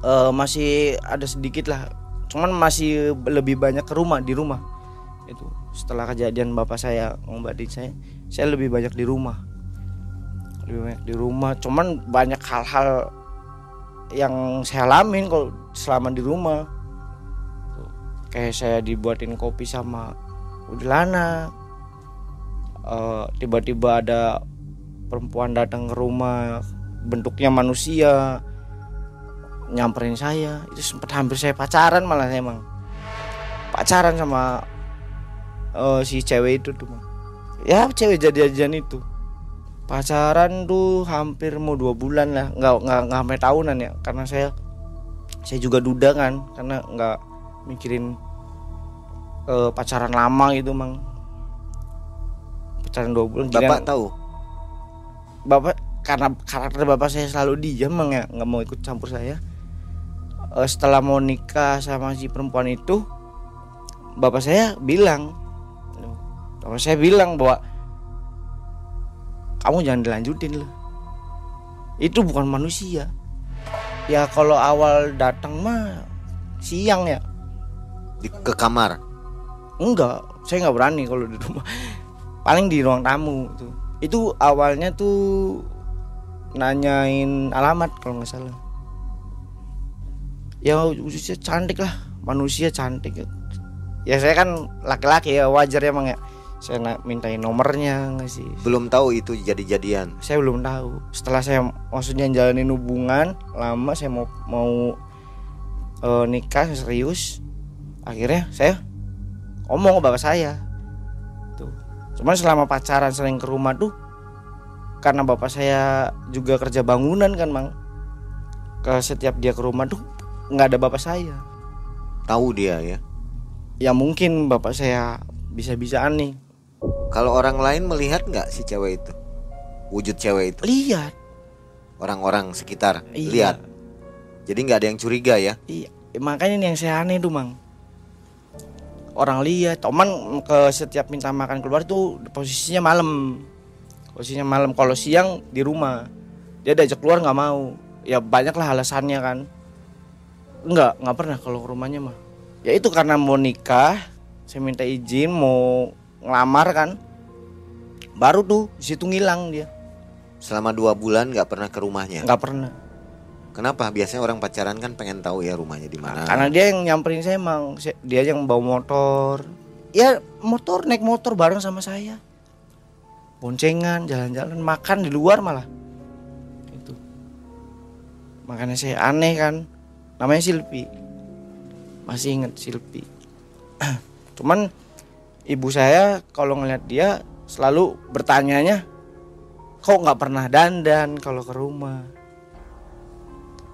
Eh, masih ada sedikit lah. Cuman masih lebih banyak ke rumah di rumah. Itu setelah kejadian bapak saya ngobatin saya saya lebih banyak di rumah. Lebih banyak di rumah. Cuman banyak hal-hal yang saya alamin kalau selama di rumah. Kayak saya dibuatin kopi sama udilana. Eh, tiba-tiba ada perempuan datang ke rumah bentuknya manusia nyamperin saya. Itu sempat hampir saya pacaran malah emang. Pacaran sama eh, si cewek itu tuh ya cewek jadi-jadian itu. Pacaran tuh hampir mau dua bulan lah. Nggak nggak nggak sampai tahunan ya. Karena saya saya juga duda kan. Karena nggak mikirin eh, pacaran lama gitu mang. Pacaran dua bulan Bapak kirain- tahu. bapak karena karakter bapak saya selalu diam emang ya. Nggak mau ikut campur saya. Eh, setelah mau nikah sama si perempuan itu bapak saya bilang bapak saya bilang bahwa kamu jangan dilanjutin loh itu bukan manusia. Ya kalau awal datang mah siang ya. Di, ke kamar. enggak saya nggak berani kalau di rumah. [laughs] Paling di ruang tamu tuh itu awalnya tuh nanyain alamat kalau nggak salah. Ya usia cantik lah. Manusia cantik. Ya saya kan laki-laki ya wajar ya emang ya saya nak mintain nomornya nggak sih? Belum tahu itu jadi-jadian. saya belum tahu. Setelah saya maksudnya jalanin hubungan lama saya mau mau eh, nikah serius akhirnya saya ngomong ke bapak saya. Tuh. Cuman selama pacaran sering ke rumah tuh karena bapak saya juga kerja bangunan kan mang. Ke setiap dia ke rumah tuh nggak ada bapak saya. Tahu dia ya. ya mungkin bapak saya bisa-bisaan nih Kalau orang lain melihat nggak si cewek itu? Wujud cewek itu. lihat Orang-orang sekitar Iya. lihat. Jadi nggak ada yang curiga ya. Iya, makanya ini yang saya aneh tuh, Mang. Orang lihat, Oman ke setiap minta makan keluar tuh posisinya malam. Posisinya malam kalau siang di rumah. Dia diajak keluar nggak mau. Ya banyak lah alasannya kan. Enggak, nggak pernah kalau ke rumahnya mah. Ya itu karena mau nikah, saya minta izin mau ngelamar kan. Baru tuh situ ngilang dia. Selama dua bulan nggak pernah ke rumahnya. Nggak pernah. Kenapa? Biasanya orang pacaran kan pengen tahu ya rumahnya di mana. Karena dia yang nyamperin saya emang dia yang bawa motor. Ya motor naik motor bareng sama saya. Boncengan, jalan-jalan, makan di luar malah. Itu. Makanya saya aneh kan. Namanya Silpi. Masih inget Silpi. [clears throat] Cuman ibu saya kalau ngeliat dia selalu bertanyanya kok nggak pernah dandan kalau ke rumah?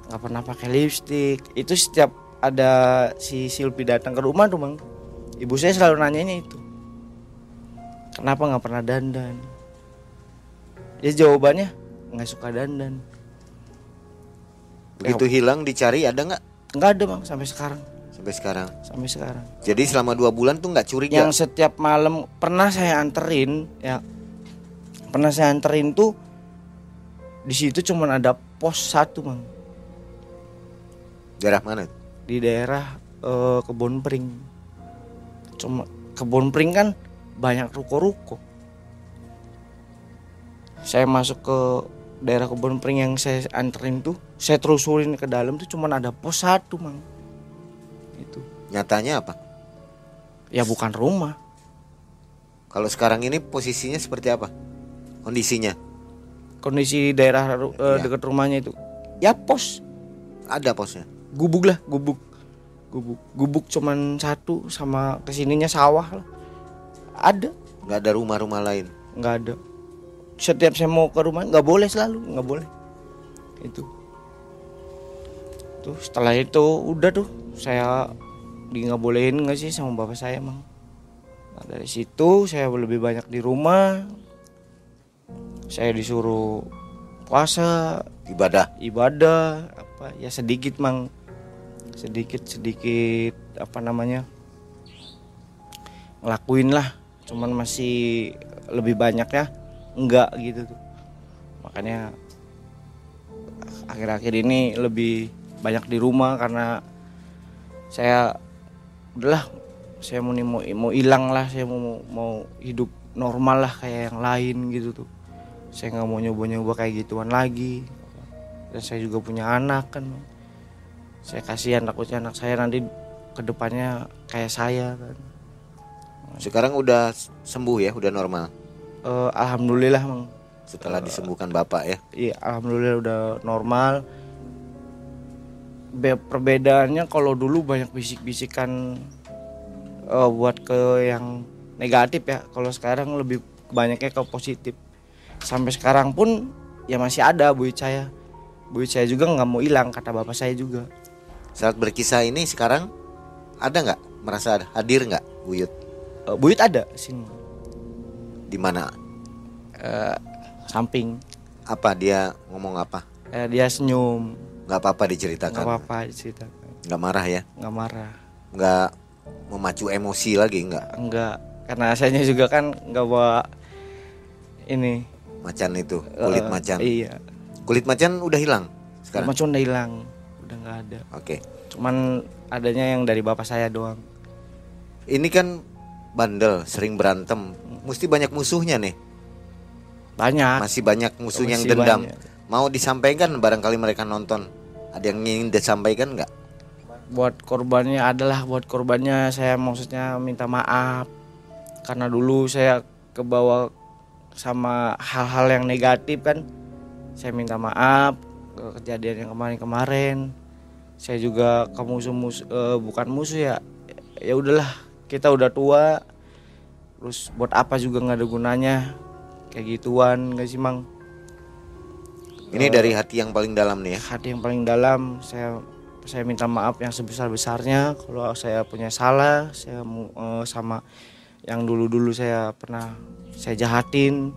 Nggak pernah pakai lipstick? Itu setiap ada si Silpi datang ke rumah tuh bang ibu saya selalu nanyanya itu. Kenapa nggak pernah dandan? Ya jawabannya nggak suka dandan. Begitu hilang dicari ada nggak? Nggak ada bang sampai sekarang sampai sekarang? sampai sekarang Jadi selama dua bulan tuh nggak curiga. yang setiap malam pernah saya anterin ya pernah saya anterin tuh di situ cuman ada pos satu bang Daerah mana? di daerah eh, kebun pring cuma kebun pring kan banyak ruko-ruko saya masuk ke daerah kebun pring yang saya anterin tuh saya terusurin ke dalam tuh cuman ada pos satu mang Nyatanya apa? ya bukan rumah Kalau sekarang ini posisinya seperti apa? Kondisinya? kondisi daerah Iya. dekat rumahnya itu ya pos Ada posnya. gubuk lah gubuk gubuk gubuk cuman satu sama ke sininya sawah lah ada Nggak ada rumah-rumah lain. nggak ada setiap saya mau ke rumah nggak boleh selalu nggak boleh itu tuh setelah itu udah tuh saya di nggak bolehin nggak sih sama bapak saya emang nah, dari situ saya lebih banyak di rumah. Saya disuruh puasa Ibadah. ibadah apa ya sedikit mang. Sedikit sedikit apa namanya ngelakuin lah. Cuman masih lebih banyak ya enggak gitu tuh. Makanya akhir-akhir ini lebih banyak di rumah karena saya udahlah saya mau nih mau mau hilang lah saya mau mau hidup normal lah kayak yang lain gitu tuh. Saya nggak mau nyoba-nyoba kayak gituan lagi. Dan saya juga punya anak kan. Saya kasihan takutnya anak saya nanti ke depannya kayak saya kan. Sekarang udah sembuh ya, udah normal. Eh, alhamdulillah mang. Setelah disembuhkan bapak ya. iya alhamdulillah udah normal Be- perbedaannya kalau dulu banyak bisik-bisikan eh, buat ke yang negatif ya. Kalau sekarang lebih banyaknya ke positif. Sampai sekarang pun ya masih ada buit saya. Buit saya juga nggak mau hilang kata bapak saya juga. Saat berkisah ini sekarang ada nggak? Merasa ada- hadir nggak Buyut? Eh, buit ada sini. Di mana? Eh, samping. Apa dia ngomong apa? Eh, dia senyum Nggak apa-apa nggak diceritakan. apa-apa cerita Nggak marah ya? nggak marah Nggak memacu emosi lagi nggak? enggak karena saya juga kan nggak bawa ini Macan itu kulit eh, macan. iya Kulit macan udah hilang sekarang. macan udah hilang udah nggak ada Oke. cuman adanya yang dari bapak saya doang Ini kan bandel, sering berantem. Mesti banyak musuhnya nih. banyak Masih banyak musuh yang Masih dendam. banyak. Mau disampaikan barangkali mereka nonton. Ada yang ingin disampaikan nggak? buat korbannya adalah buat korbannya saya maksudnya minta maaf. Karena dulu saya kebawa sama hal-hal yang negatif kan. Saya minta maaf ke kejadian yang kemarin-kemarin. Saya juga ke musuh-musuh eh, bukan musuh ya. Ya udahlah kita udah tua. Terus buat apa juga nggak ada gunanya? Kayak gituan gak sih mang Ini dari hati yang paling dalam nih ya. hati yang paling dalam saya saya minta maaf yang sebesar besarnya kalau saya punya salah saya eh, sama yang dulu dulu saya pernah saya jahatin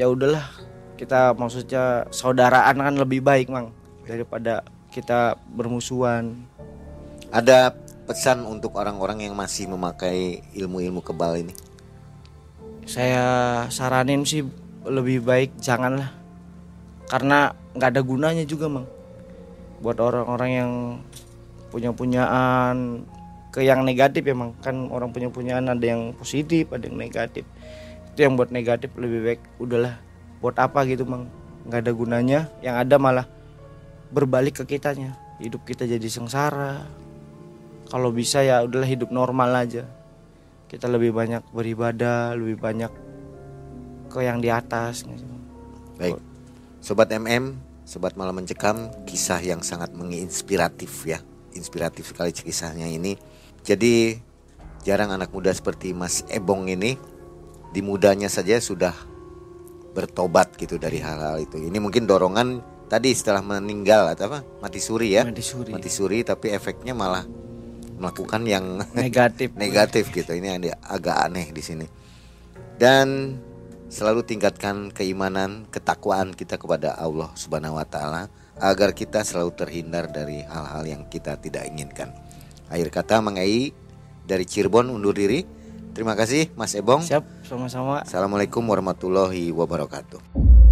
ya udahlah kita maksudnya saudaraan kan lebih baik mang daripada kita bermusuhan Ada pesan untuk orang-orang yang masih memakai ilmu-ilmu kebal ini. saya saranin sih lebih baik janganlah. Karena nggak ada gunanya juga mang. Buat orang-orang yang punya punyaan ke yang negatif ya mang. Kan orang punya punyaan ada yang positif ada yang negatif. Itu yang buat negatif lebih baik udahlah. Buat apa gitu mang? Nggak ada gunanya. Yang ada malah berbalik ke kitanya. Hidup kita jadi sengsara. Kalau bisa ya udahlah hidup normal aja. Kita lebih banyak beribadah lebih banyak ke yang di atas Bang? Baik. Sobat MM, sobat malam mencekam, kisah yang sangat menginspiratif ya. Inspiratif sekali kisahnya ini. Jadi jarang anak muda seperti Mas Ebong ini di mudanya saja sudah bertobat gitu dari hal-hal itu. Ini mungkin dorongan tadi setelah meninggal atau apa? Mati suri ya. Mati suri. Mati suri tapi efeknya malah melakukan yang negatif [laughs] negatif gitu. Ini ada agak aneh di sini. Dan selalu tingkatkan keimanan, ketakwaan kita kepada Allah Subhanahu wa taala agar kita selalu terhindar dari hal-hal yang kita tidak inginkan. Akhir kata Mang Ei dari Cirebon undur diri. Terima kasih Mas Ebong. siap sama-sama Assalamualaikum warahmatullahi wabarakatuh.